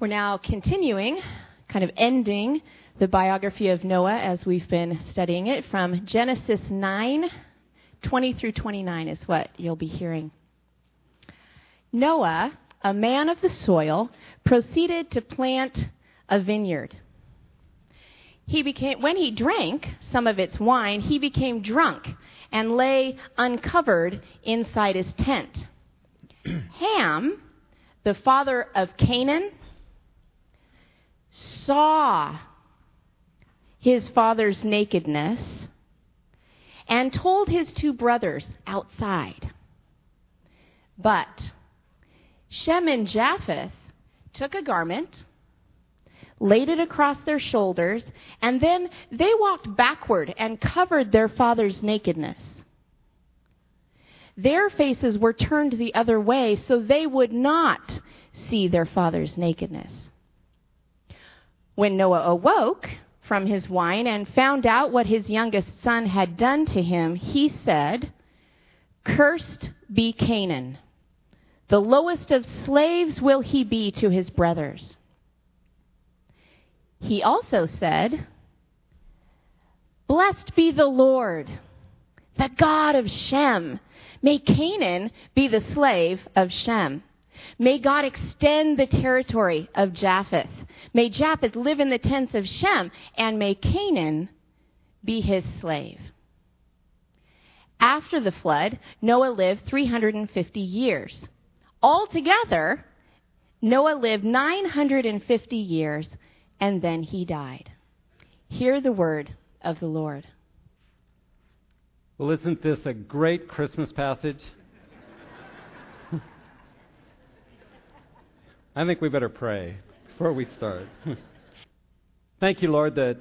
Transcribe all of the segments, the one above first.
We're now continuing, kind of ending the biography of Noah as we've been studying it from Genesis 9 20 through 29 is what you'll be hearing. Noah, a man of the soil, proceeded to plant a vineyard. He became, when he drank some of its wine, he became drunk and lay uncovered inside his tent. Ham, the father of Canaan, saw his father's nakedness and told his two brothers outside. But Shem and Japheth took a garment, laid it across their shoulders, and then they walked backward and covered their father's nakedness. Their faces were turned the other way so they would not see their father's nakedness. When Noah awoke from his wine and found out what his youngest son had done to him, he said, Cursed be Canaan. The lowest of slaves will he be to his brothers. He also said, Blessed be the Lord, the God of Shem. May Canaan be the slave of Shem. May God extend the territory of Japheth. May Japheth live in the tents of Shem, and may Canaan be his slave. After the flood, Noah lived 350 years. Altogether, Noah lived 950 years, and then he died. Hear the word of the Lord. Well, isn't this a great Christmas passage? I think we better pray before we start. Thank you, Lord, that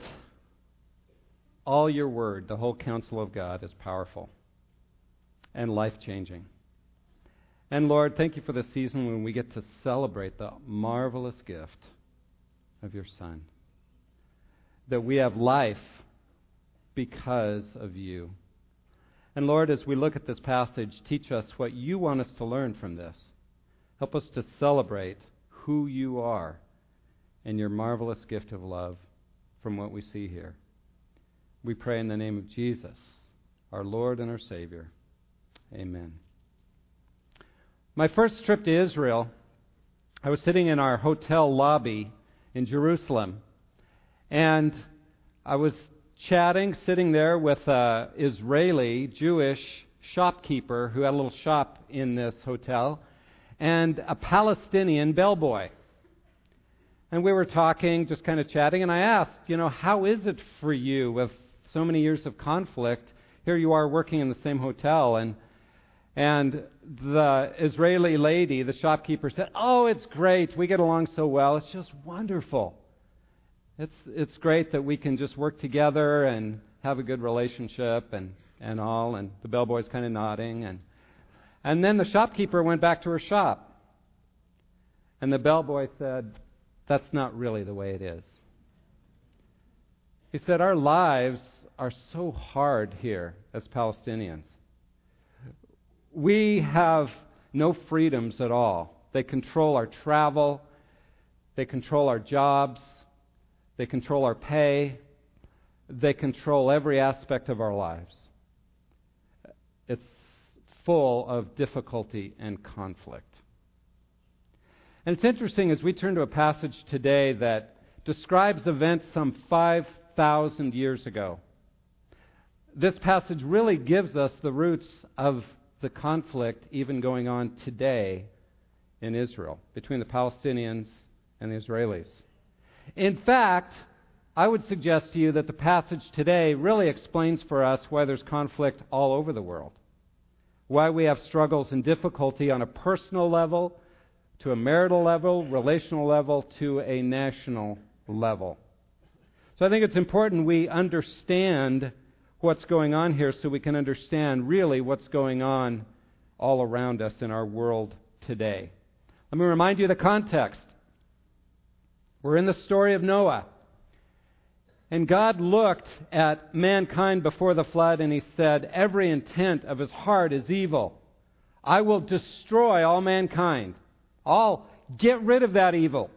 all your word, the whole counsel of God, is powerful and life changing. And Lord, thank you for the season when we get to celebrate the marvelous gift of your Son. That we have life because of you. And Lord, as we look at this passage, teach us what you want us to learn from this. Help us to celebrate who you are and your marvelous gift of love from what we see here. We pray in the name of Jesus, our Lord and our Savior. Amen. My first trip to Israel, I was sitting in our hotel lobby in Jerusalem, and I was chatting, sitting there with an Israeli Jewish shopkeeper who had a little shop in this hotel and a Palestinian bellboy. And we were talking, just kind of chatting, and I asked, you know, how is it for you with so many years of conflict? Here you are working in the same hotel, and and the Israeli lady, the shopkeeper, said, "Oh, it's great. We get along so well. It's just wonderful. It's it's great that we can just work together and have a good relationship and and all." And the bellboy's kind of nodding, and and then the shopkeeper went back to her shop. And the bellboy said, That's not really the way it is. He said, Our lives are so hard here as Palestinians. We have no freedoms at all. They control our travel, they control our jobs, they control our pay, they control every aspect of our lives. It's full of difficulty and conflict. And it's interesting as we turn to a passage today that describes events some 5,000 years ago. This passage really gives us the roots of the conflict even going on today in Israel between the Palestinians and the Israelis. In fact, I would suggest to you that the passage today really explains for us why there's conflict all over the world why we have struggles and difficulty on a personal level, to a marital level, relational level, to a national level. So I think it's important we understand what's going on here so we can understand really what's going on all around us in our world today. Let me remind you of the context. We're in the story of Noah. And God looked at mankind before the flood and he said, Every intent of his heart is evil. I will destroy all mankind. I'll get rid of that evil.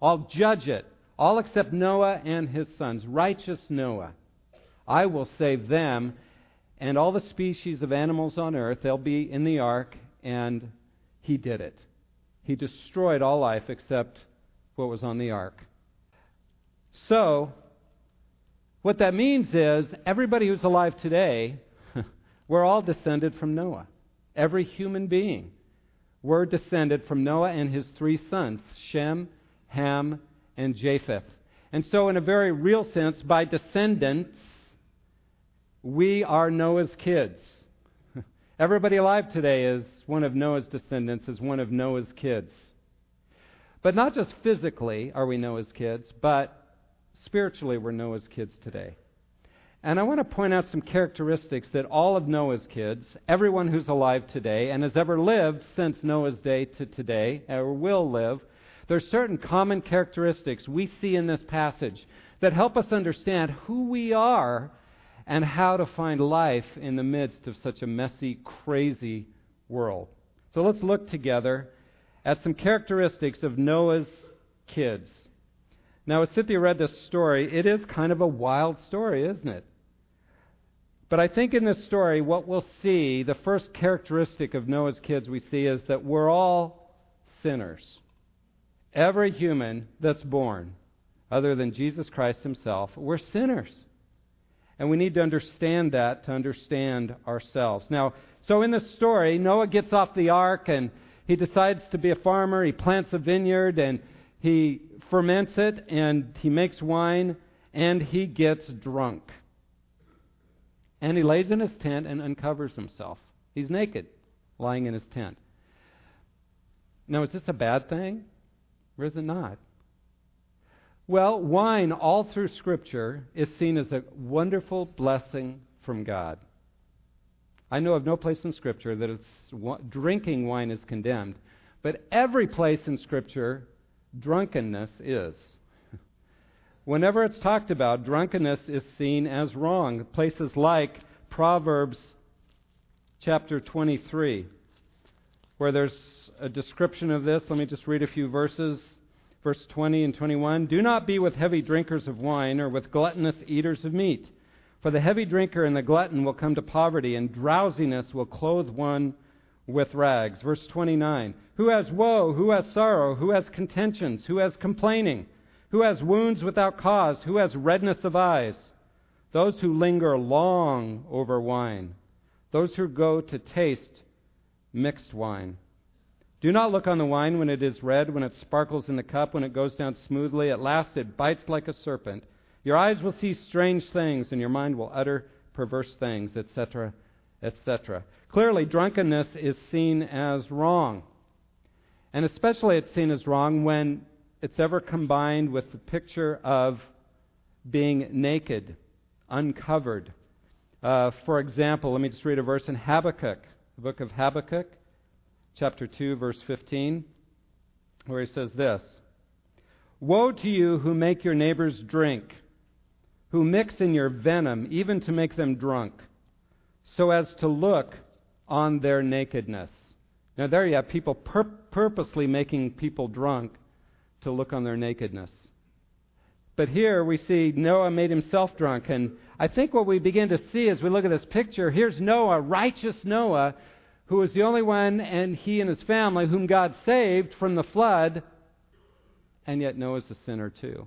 I'll judge it. All except Noah and his sons, righteous Noah. I will save them and all the species of animals on earth. They'll be in the ark, and he did it. He destroyed all life except what was on the ark. So, what that means is everybody who's alive today, we're all descended from Noah. Every human being. We're descended from Noah and his three sons, Shem, Ham, and Japheth. And so, in a very real sense, by descendants, we are Noah's kids. Everybody alive today is one of Noah's descendants, is one of Noah's kids. But not just physically are we Noah's kids, but spiritually we're Noah's kids today. And I want to point out some characteristics that all of Noah's kids, everyone who's alive today and has ever lived since Noah's day to today, or will live, there's certain common characteristics we see in this passage that help us understand who we are and how to find life in the midst of such a messy, crazy world. So let's look together at some characteristics of Noah's kids. Now, as Cynthia read this story, it is kind of a wild story, isn't it? But I think in this story, what we'll see, the first characteristic of Noah's kids we see is that we're all sinners. Every human that's born, other than Jesus Christ himself, we're sinners. And we need to understand that to understand ourselves. Now, so in this story, Noah gets off the ark and he decides to be a farmer. He plants a vineyard and he ferments it and he makes wine and he gets drunk. And he lays in his tent and uncovers himself. He's naked, lying in his tent. Now, is this a bad thing? Or is it not? Well, wine all through Scripture is seen as a wonderful blessing from God. I know of no place in Scripture that it's, drinking wine is condemned, but every place in Scripture, drunkenness is. Whenever it's talked about, drunkenness is seen as wrong. Places like Proverbs chapter 23, where there's a description of this. Let me just read a few verses. Verse 20 and 21 Do not be with heavy drinkers of wine or with gluttonous eaters of meat, for the heavy drinker and the glutton will come to poverty, and drowsiness will clothe one with rags. Verse 29 Who has woe? Who has sorrow? Who has contentions? Who has complaining? Who has wounds without cause? Who has redness of eyes? Those who linger long over wine, those who go to taste mixed wine. Do not look on the wine when it is red, when it sparkles in the cup, when it goes down smoothly. At last it bites like a serpent. Your eyes will see strange things, and your mind will utter perverse things, etc., etc. Clearly, drunkenness is seen as wrong. And especially it's seen as wrong when it's ever combined with the picture of being naked, uncovered. Uh, for example, let me just read a verse in Habakkuk, the book of Habakkuk chapter 2, verse 15, where he says this Woe to you who make your neighbors drink, who mix in your venom, even to make them drunk, so as to look on their nakedness. Now, there you have people pur- purposely making people drunk to look on their nakedness. But here we see Noah made himself drunk. And I think what we begin to see as we look at this picture here's Noah, righteous Noah, who was the only one, and he and his family, whom God saved from the flood, and yet Noah's a sinner too.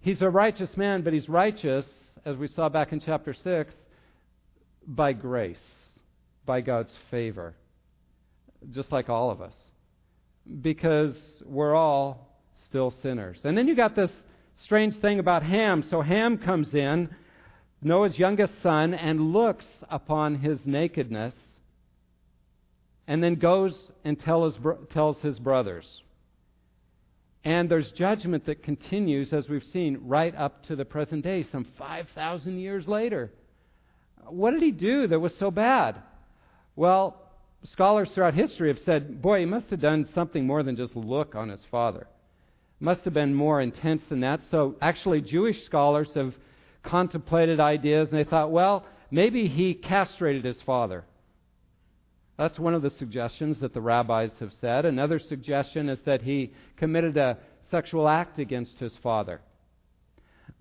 He's a righteous man, but he's righteous, as we saw back in chapter 6, by grace, by God's favor, just like all of us, because we're all still sinners. And then you got this strange thing about Ham. So Ham comes in, Noah's youngest son, and looks upon his nakedness and then goes and tell his, tells his brothers. And there's judgment that continues, as we've seen, right up to the present day, some 5,000 years later. What did he do that was so bad? Well, scholars throughout history have said, boy, he must have done something more than just look on his father. Must have been more intense than that. So, actually, Jewish scholars have contemplated ideas, and they thought, well, maybe he castrated his father. That's one of the suggestions that the rabbis have said. Another suggestion is that he committed a sexual act against his father.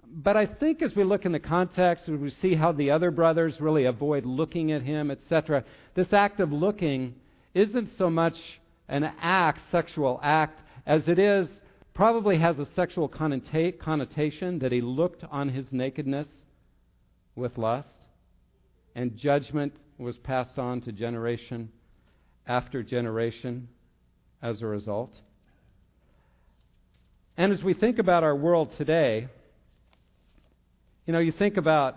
But I think as we look in the context, we see how the other brothers really avoid looking at him, etc., this act of looking isn't so much an act, sexual act, as it is probably has a sexual connotation that he looked on his nakedness with lust, and judgment was passed on to generation after generation as a result. And as we think about our world today, you know, you think about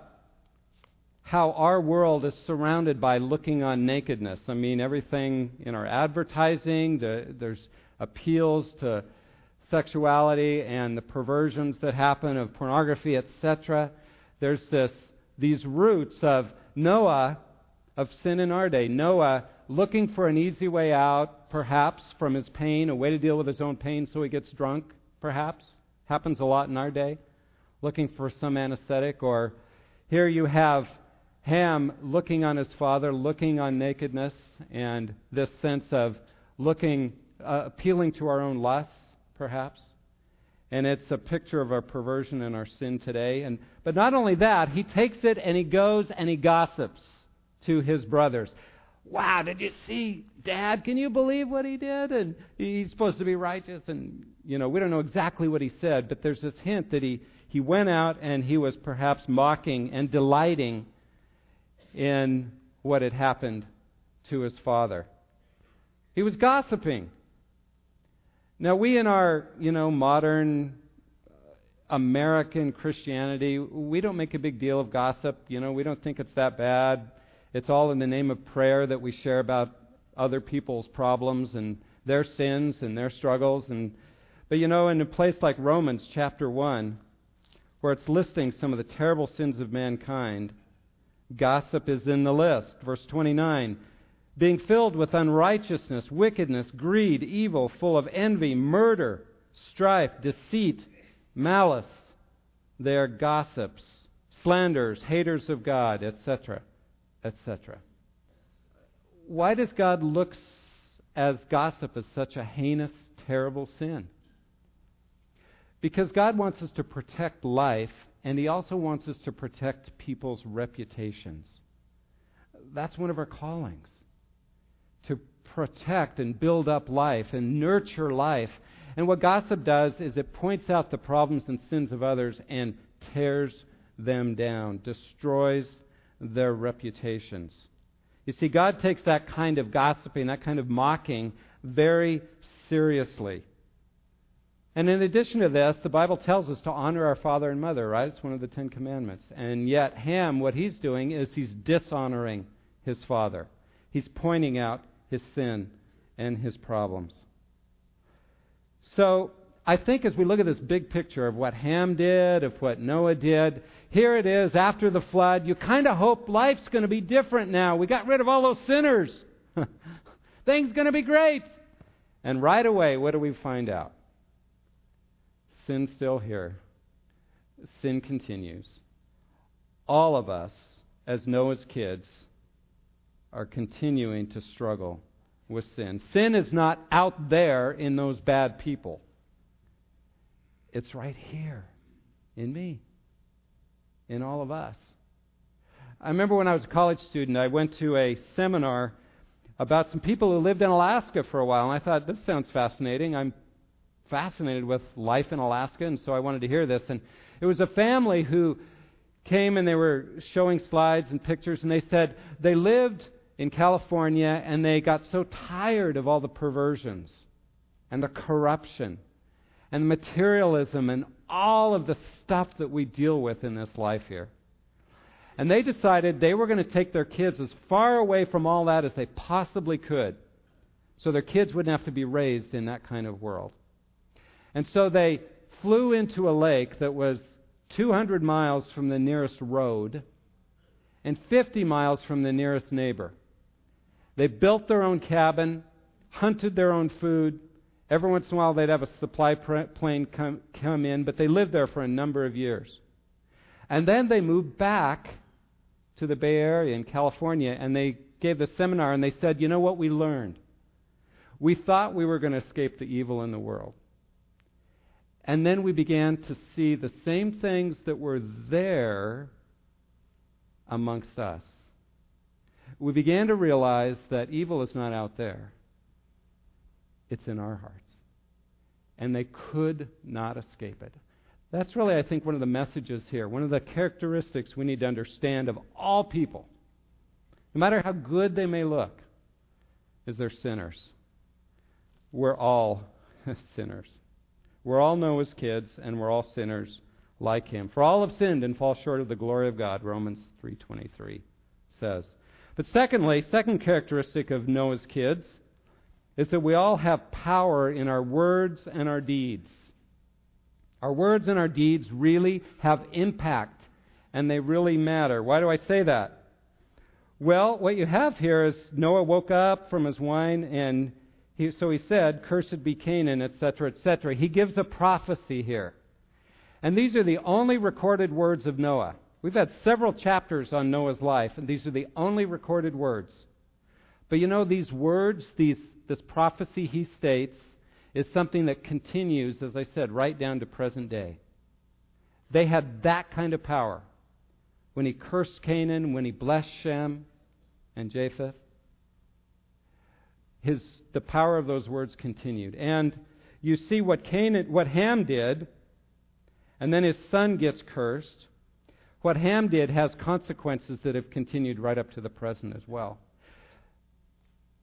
how our world is surrounded by looking on nakedness. I mean, everything in our advertising, the, there's appeals to sexuality and the perversions that happen of pornography, etc. There's this these roots of Noah of sin in our day. Noah looking for an easy way out, perhaps, from his pain, a way to deal with his own pain so he gets drunk, perhaps. Happens a lot in our day. Looking for some anesthetic. Or here you have Ham looking on his father, looking on nakedness, and this sense of looking, uh, appealing to our own lusts, perhaps. And it's a picture of our perversion and our sin today. And, but not only that, he takes it and he goes and he gossips to his brothers wow, did you see dad? Can you believe what he did? And he's supposed to be righteous. And, you know, we don't know exactly what he said, but there's this hint that he, he went out and he was perhaps mocking and delighting in what had happened to his father. He was gossiping. Now, we in our, you know, modern American Christianity, we don't make a big deal of gossip. You know, we don't think it's that bad. It's all in the name of prayer that we share about other people's problems and their sins and their struggles. And, but you know, in a place like Romans chapter 1, where it's listing some of the terrible sins of mankind, gossip is in the list. Verse 29 being filled with unrighteousness, wickedness, greed, evil, full of envy, murder, strife, deceit, malice. They are gossips, slanders, haters of God, etc etc. Why does God look as gossip as such a heinous, terrible sin? Because God wants us to protect life, and He also wants us to protect people's reputations. That's one of our callings to protect and build up life and nurture life. And what gossip does is it points out the problems and sins of others and tears them down, destroys their reputations. You see, God takes that kind of gossiping, that kind of mocking, very seriously. And in addition to this, the Bible tells us to honor our father and mother, right? It's one of the Ten Commandments. And yet, Ham, what he's doing is he's dishonoring his father. He's pointing out his sin and his problems. So, I think as we look at this big picture of what Ham did, of what Noah did, here it is after the flood. You kind of hope life's going to be different now. We got rid of all those sinners. Things going to be great. And right away, what do we find out? Sin's still here. Sin continues. All of us, as Noah's kids, are continuing to struggle with sin. Sin is not out there in those bad people. It's right here in me in all of us. I remember when I was a college student, I went to a seminar about some people who lived in Alaska for a while, and I thought, this sounds fascinating. I'm fascinated with life in Alaska, and so I wanted to hear this. And it was a family who came and they were showing slides and pictures, and they said they lived in California and they got so tired of all the perversions and the corruption and the materialism and all of the stuff that we deal with in this life here. And they decided they were going to take their kids as far away from all that as they possibly could so their kids wouldn't have to be raised in that kind of world. And so they flew into a lake that was 200 miles from the nearest road and 50 miles from the nearest neighbor. They built their own cabin, hunted their own food, Every once in a while, they'd have a supply plane come, come in, but they lived there for a number of years. And then they moved back to the Bay Area in California, and they gave the seminar, and they said, You know what we learned? We thought we were going to escape the evil in the world. And then we began to see the same things that were there amongst us. We began to realize that evil is not out there, it's in our hearts. And they could not escape it. That's really, I think, one of the messages here, one of the characteristics we need to understand of all people, no matter how good they may look, is they're sinners. We're all sinners. We're all Noah's kids, and we're all sinners like him. For all have sinned and fall short of the glory of God, Romans 3:23 says. But secondly, second characteristic of Noah's kids is that we all have power in our words and our deeds. Our words and our deeds really have impact, and they really matter. Why do I say that? Well, what you have here is Noah woke up from his wine, and he, so he said, Cursed be Canaan, etc., etc. He gives a prophecy here. And these are the only recorded words of Noah. We've had several chapters on Noah's life, and these are the only recorded words. But you know, these words, these, this prophecy he states, is something that continues, as I said, right down to present day. They had that kind of power. When he cursed Canaan, when he blessed Shem and Japheth, his, the power of those words continued. And you see what what Ham did, and then his son gets cursed. What Ham did has consequences that have continued right up to the present as well.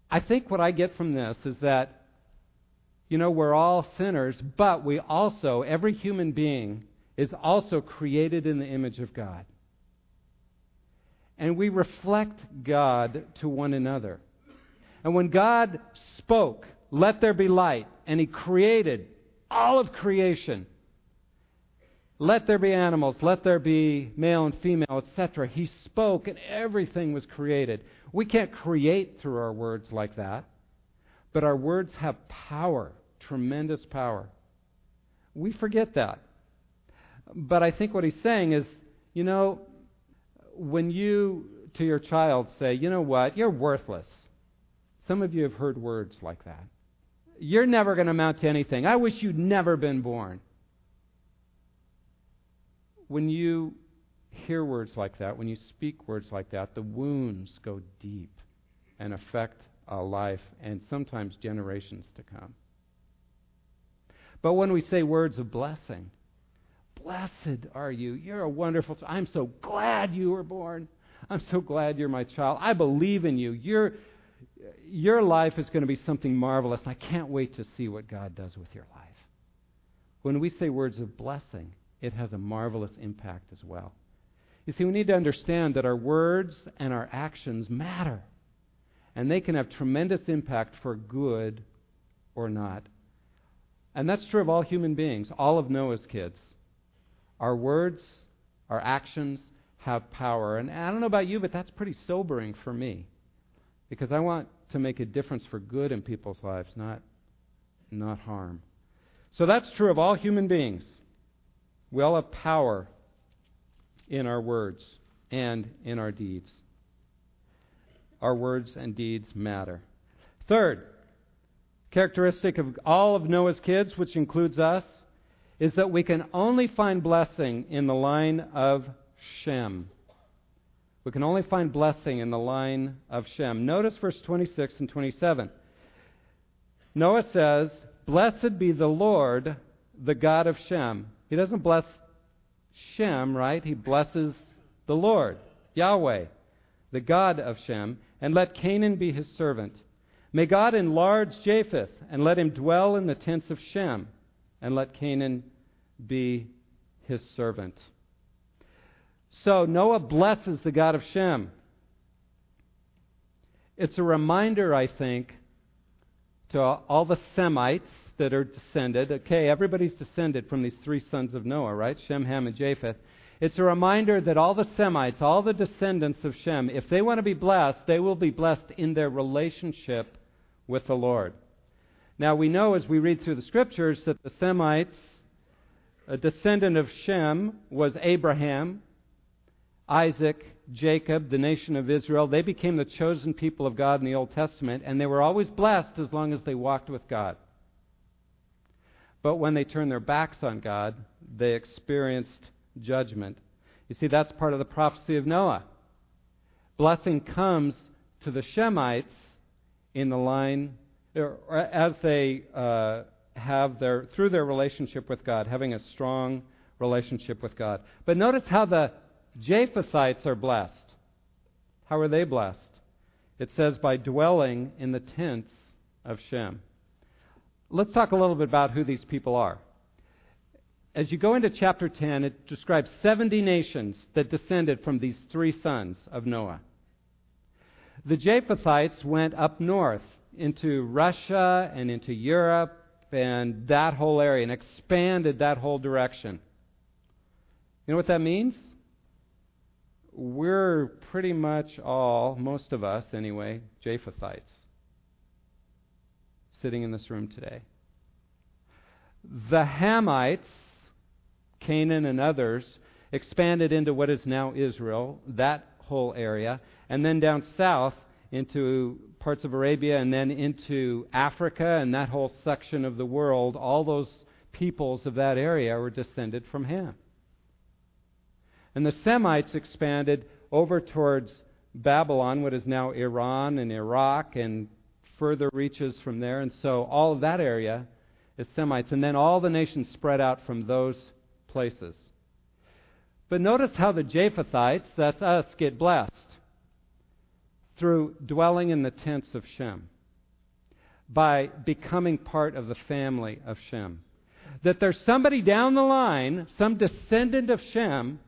I think what I get from this is that you know, we're all sinners, but we also, every human being, is also created in the image of God. And we reflect God to one another. And when God spoke, let there be light, and He created all of creation, let there be animals, let there be male and female, etc. He spoke, and everything was created. We can't create through our words like that. But our words have power, tremendous power. We forget that. But I think what he's saying is, you know, when you to your child say, you know what, you're worthless. Some of you have heard words like that. You're never going to amount to anything. I wish you'd never been born. When you hear words like that, when you speak words like that, the wounds go deep and affect a life and sometimes generations to come. But when we say words of blessing, blessed are you. You're a wonderful. I'm so glad you were born. I'm so glad you're my child. I believe in you. Your your life is going to be something marvelous. I can't wait to see what God does with your life. When we say words of blessing, it has a marvelous impact as well. You see, we need to understand that our words and our actions matter. And they can have tremendous impact for good or not. And that's true of all human beings, all of Noah's kids. Our words, our actions have power. And I don't know about you, but that's pretty sobering for me. Because I want to make a difference for good in people's lives, not, not harm. So that's true of all human beings. We all have power in our words and in our deeds. Our words and deeds matter. Third, characteristic of all of Noah's kids, which includes us, is that we can only find blessing in the line of Shem. We can only find blessing in the line of Shem. Notice verse 26 and 27. Noah says, Blessed be the Lord, the God of Shem. He doesn't bless Shem, right? He blesses the Lord, Yahweh, the God of Shem, and let Canaan be his servant. May God enlarge Japheth, and let him dwell in the tents of Shem, and let Canaan be his servant. So Noah blesses the God of Shem. It's a reminder, I think, to all the Semites that are descended. Okay, everybody's descended from these three sons of Noah, right? Shem, Ham, and Japheth. It's a reminder that all the Semites, all the descendants of Shem, if they want to be blessed, they will be blessed in their relationship with the Lord. Now, we know as we read through the scriptures that the Semites, a descendant of Shem, was Abraham, Isaac, Jacob, the nation of Israel. They became the chosen people of God in the Old Testament, and they were always blessed as long as they walked with God. But when they turned their backs on God, they experienced judgment. You see, that's part of the prophecy of Noah. Blessing comes to the Shemites in the line, or as they uh, have their, through their relationship with God, having a strong relationship with God. But notice how the Japhethites are blessed. How are they blessed? It says, by dwelling in the tents of Shem. Let's talk a little bit about who these people are. As you go into chapter 10, it describes 70 nations that descended from these three sons of Noah. The Japhethites went up north into Russia and into Europe and that whole area and expanded that whole direction. You know what that means? We're pretty much all, most of us anyway, Japhethites sitting in this room today. The Hamites, Canaan and others, expanded into what is now Israel, that whole area, and then down south into parts of Arabia and then into Africa and that whole section of the world. All those peoples of that area were descended from Ham. And the Semites expanded over towards Babylon, what is now Iran and Iraq, and further reaches from there. And so all of that area is Semites. And then all the nations spread out from those places. But notice how the Japhethites, that's us, get blessed through dwelling in the tents of Shem, by becoming part of the family of Shem. That there's somebody down the line, some descendant of Shem,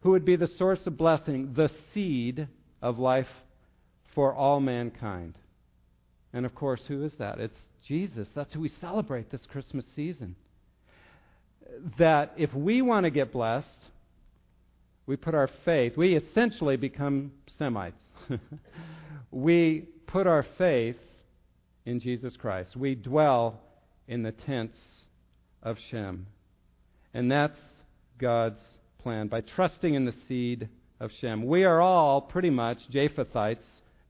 who would be the source of blessing, the seed of life for all mankind. And of course, who is that? It's Jesus. That's who we celebrate this Christmas season. That if we want to get blessed, we put our faith, we essentially become Semites. we put our faith in Jesus Christ. We dwell in the tents of Shem. And that's God's plan. By trusting in the seed of Shem, we are all pretty much Japhethites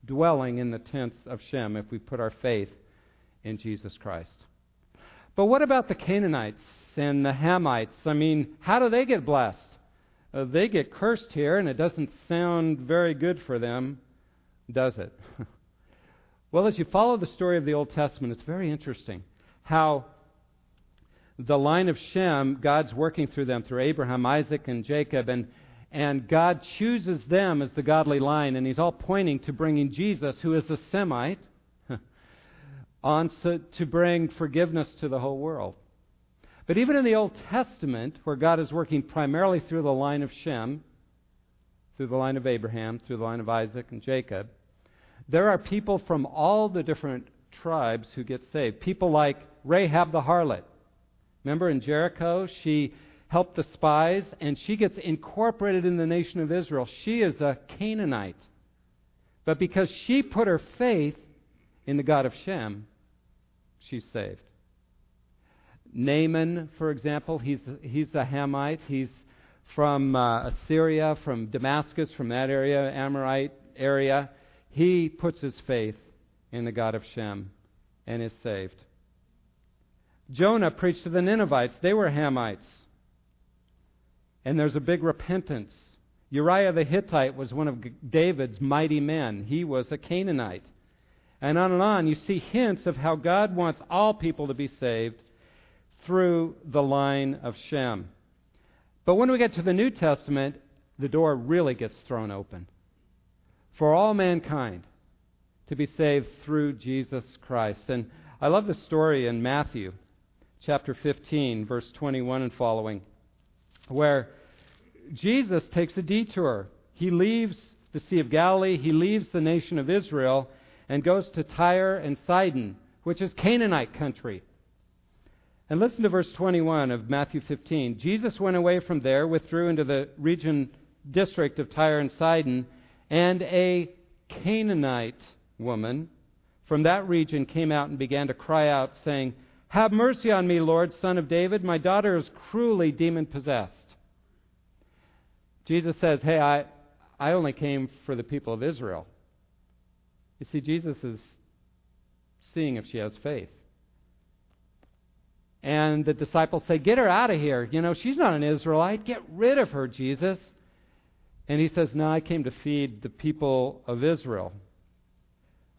dwelling in the tents of Shem if we put our faith in Jesus Christ. But what about the Canaanites and the Hamites? I mean, how do they get blessed? Uh, they get cursed here, and it doesn't sound very good for them, does it? well, as you follow the story of the Old Testament, it's very interesting how the line of Shem, God's working through them, through Abraham, Isaac, and Jacob, and and God chooses them as the godly line, and He's all pointing to bringing Jesus, who is the Semite, on to, to bring forgiveness to the whole world. But even in the Old Testament, where God is working primarily through the line of Shem, through the line of Abraham, through the line of Isaac and Jacob, there are people from all the different tribes who get saved. People like Rahab the harlot. Remember in Jericho, she helped the spies, and she gets incorporated in the nation of Israel. She is a Canaanite. But because she put her faith in the God of Shem, she's saved. Naaman, for example, he's, he's a Hamite. He's from uh, Assyria, from Damascus, from that area, Amorite area. He puts his faith in the God of Shem and is saved. Jonah preached to the Ninevites. They were Hamites and there's a big repentance. Uriah the Hittite was one of David's mighty men. He was a Canaanite. And on and on, you see hints of how God wants all people to be saved through the line of Shem. But when we get to the New Testament, the door really gets thrown open for all mankind to be saved through Jesus Christ. And I love the story in Matthew chapter 15, verse 21 and following, where Jesus takes a detour. He leaves the Sea of Galilee, he leaves the nation of Israel, and goes to Tyre and Sidon, which is Canaanite country. And listen to verse 21 of Matthew 15. Jesus went away from there, withdrew into the region district of Tyre and Sidon, and a Canaanite woman from that region came out and began to cry out, saying, Have mercy on me, Lord, son of David. My daughter is cruelly demon possessed. Jesus says, Hey, I, I only came for the people of Israel. You see, Jesus is seeing if she has faith. And the disciples say, Get her out of here. You know, she's not an Israelite. Get rid of her, Jesus. And he says, No, I came to feed the people of Israel.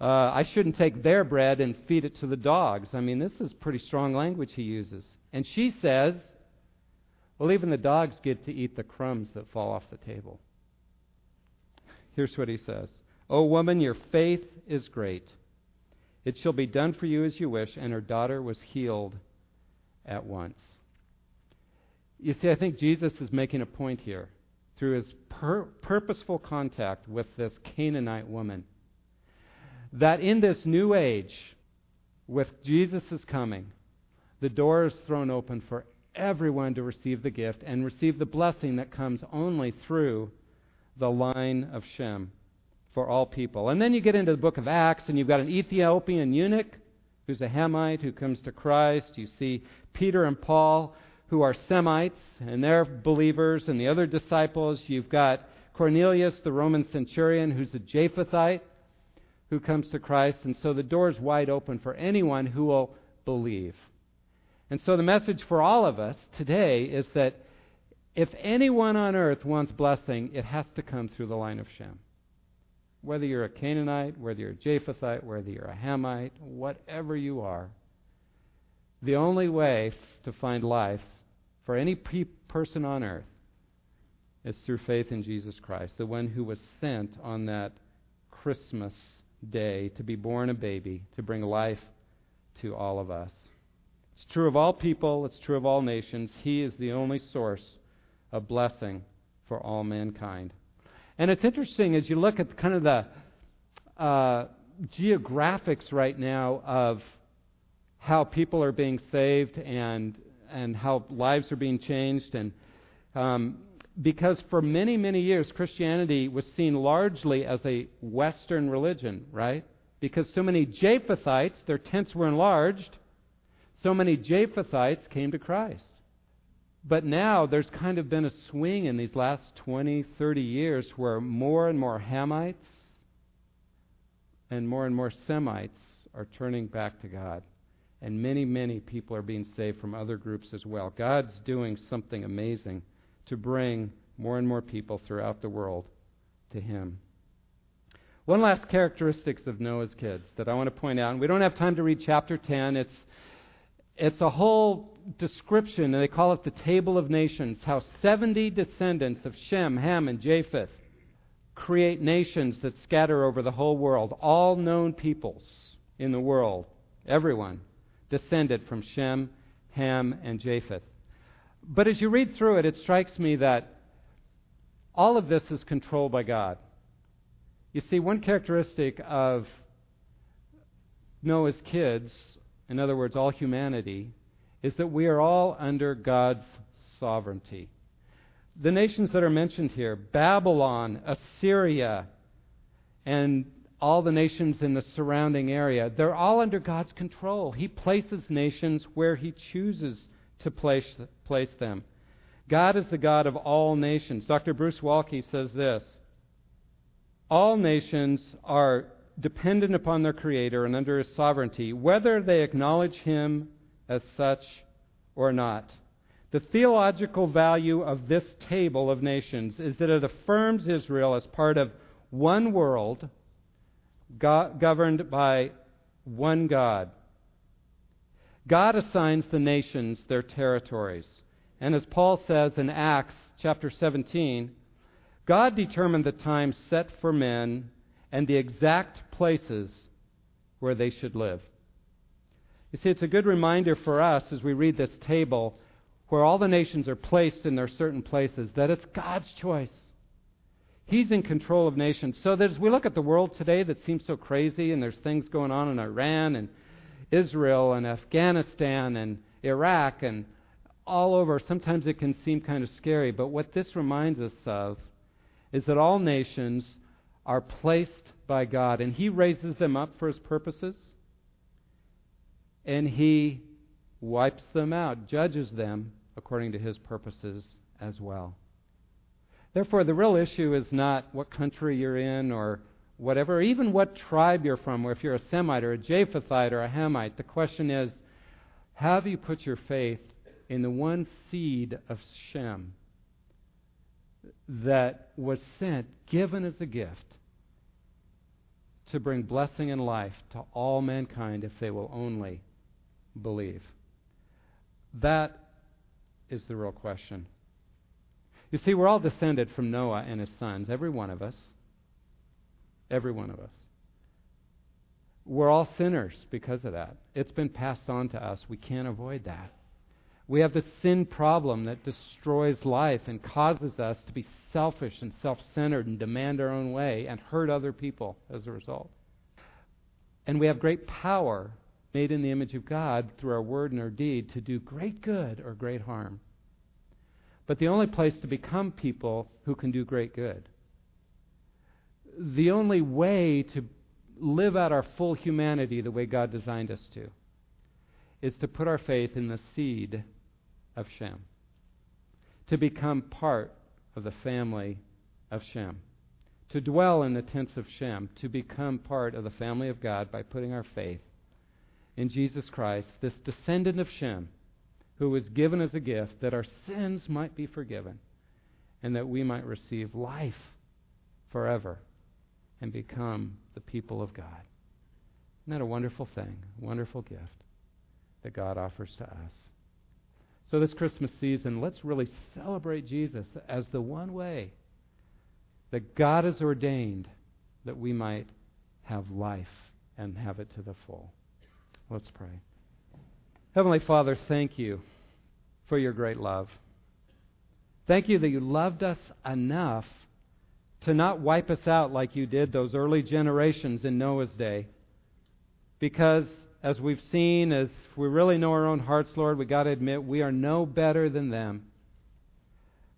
Uh, I shouldn't take their bread and feed it to the dogs. I mean, this is pretty strong language he uses. And she says, Well, even the dogs get to eat the crumbs that fall off the table. Here's what he says O woman, your faith is great. It shall be done for you as you wish. And her daughter was healed at once. You see, I think Jesus is making a point here through his pur- purposeful contact with this Canaanite woman that in this new age, with Jesus' coming, the door is thrown open for everyone to receive the gift and receive the blessing that comes only through the line of Shem for all people. And then you get into the book of Acts, and you've got an Ethiopian eunuch who's a Hamite who comes to Christ. You see Peter and Paul who are Semites, and they're believers, and the other disciples. You've got Cornelius, the Roman centurion, who's a Japhetite who comes to Christ. And so the door is wide open for anyone who will believe. And so the message for all of us today is that if anyone on earth wants blessing, it has to come through the line of Shem. Whether you're a Canaanite, whether you're a Japhethite, whether you're a Hamite, whatever you are, the only way to find life for any pe- person on earth is through faith in Jesus Christ, the one who was sent on that Christmas day to be born a baby, to bring life to all of us. It's true of all people, it's true of all nations. He is the only source of blessing for all mankind. And it's interesting as you look at kind of the uh, geographics right now of how people are being saved and and how lives are being changed and um, because for many many years Christianity was seen largely as a Western religion, right? Because so many Japhethites, their tents were enlarged, so many Japhethites came to Christ. But now there's kind of been a swing in these last 20, 30 years where more and more Hamites and more and more Semites are turning back to God. And many, many people are being saved from other groups as well. God's doing something amazing to bring more and more people throughout the world to Him. One last characteristics of Noah's kids that I want to point out, and we don't have time to read chapter 10. It's it's a whole description, and they call it the Table of Nations, how 70 descendants of Shem, Ham, and Japheth create nations that scatter over the whole world. All known peoples in the world, everyone, descended from Shem, Ham, and Japheth. But as you read through it, it strikes me that all of this is controlled by God. You see, one characteristic of Noah's kids in other words, all humanity, is that we are all under God's sovereignty. The nations that are mentioned here Babylon, Assyria, and all the nations in the surrounding area, they're all under God's control. He places nations where He chooses to place, place them. God is the God of all nations. Dr. Bruce Waltke says this All nations are dependent upon their Creator and under His sovereignty, whether they acknowledge Him as such or not. The theological value of this table of nations is that it affirms Israel as part of one world governed by one God. God assigns the nations their territories. And as Paul says in Acts chapter 17, God determined the time set for men and the exact places where they should live. You see, it's a good reminder for us as we read this table where all the nations are placed in their certain places that it's God's choice. He's in control of nations. So that as we look at the world today that seems so crazy, and there's things going on in Iran and Israel and Afghanistan and Iraq and all over, sometimes it can seem kind of scary. But what this reminds us of is that all nations are placed by God, and He raises them up for His purposes, and He wipes them out, judges them according to His purposes as well. Therefore, the real issue is not what country you're in or whatever, even what tribe you're from, or if you're a Semite or a Japhethite or a Hamite. The question is, Have you put your faith in the one seed of Shem that was sent, given as a gift, to bring blessing and life to all mankind if they will only believe? That is the real question. You see, we're all descended from Noah and his sons, every one of us. Every one of us. We're all sinners because of that. It's been passed on to us. We can't avoid that. We have the sin problem that destroys life and causes us to be selfish and self centered and demand our own way and hurt other people as a result. And we have great power made in the image of God through our word and our deed to do great good or great harm. But the only place to become people who can do great good, the only way to live out our full humanity the way God designed us to, is to put our faith in the seed of Shem, to become part of the family of Shem, to dwell in the tents of Shem, to become part of the family of God by putting our faith in Jesus Christ, this descendant of Shem who was given as a gift that our sins might be forgiven and that we might receive life forever and become the people of God. Isn't that a wonderful thing? Wonderful gift that God offers to us. So, this Christmas season, let's really celebrate Jesus as the one way that God has ordained that we might have life and have it to the full. Let's pray. Heavenly Father, thank you for your great love. Thank you that you loved us enough to not wipe us out like you did those early generations in Noah's day. Because, as we've seen, as we really know our own hearts, Lord, we got to admit we are no better than them.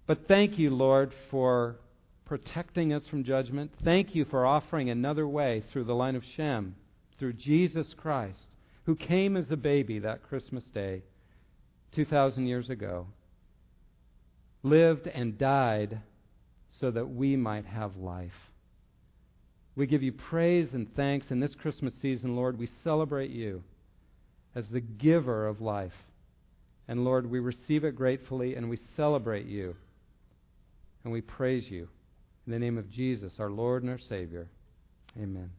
But thank you, Lord, for protecting us from judgment. Thank you for offering another way through the line of Shem, through Jesus Christ who came as a baby that Christmas day 2,000 years ago, lived and died so that we might have life. We give you praise and thanks in this Christmas season, Lord. We celebrate you as the giver of life. And Lord, we receive it gratefully and we celebrate you. And we praise you. In the name of Jesus, our Lord and our Savior. Amen.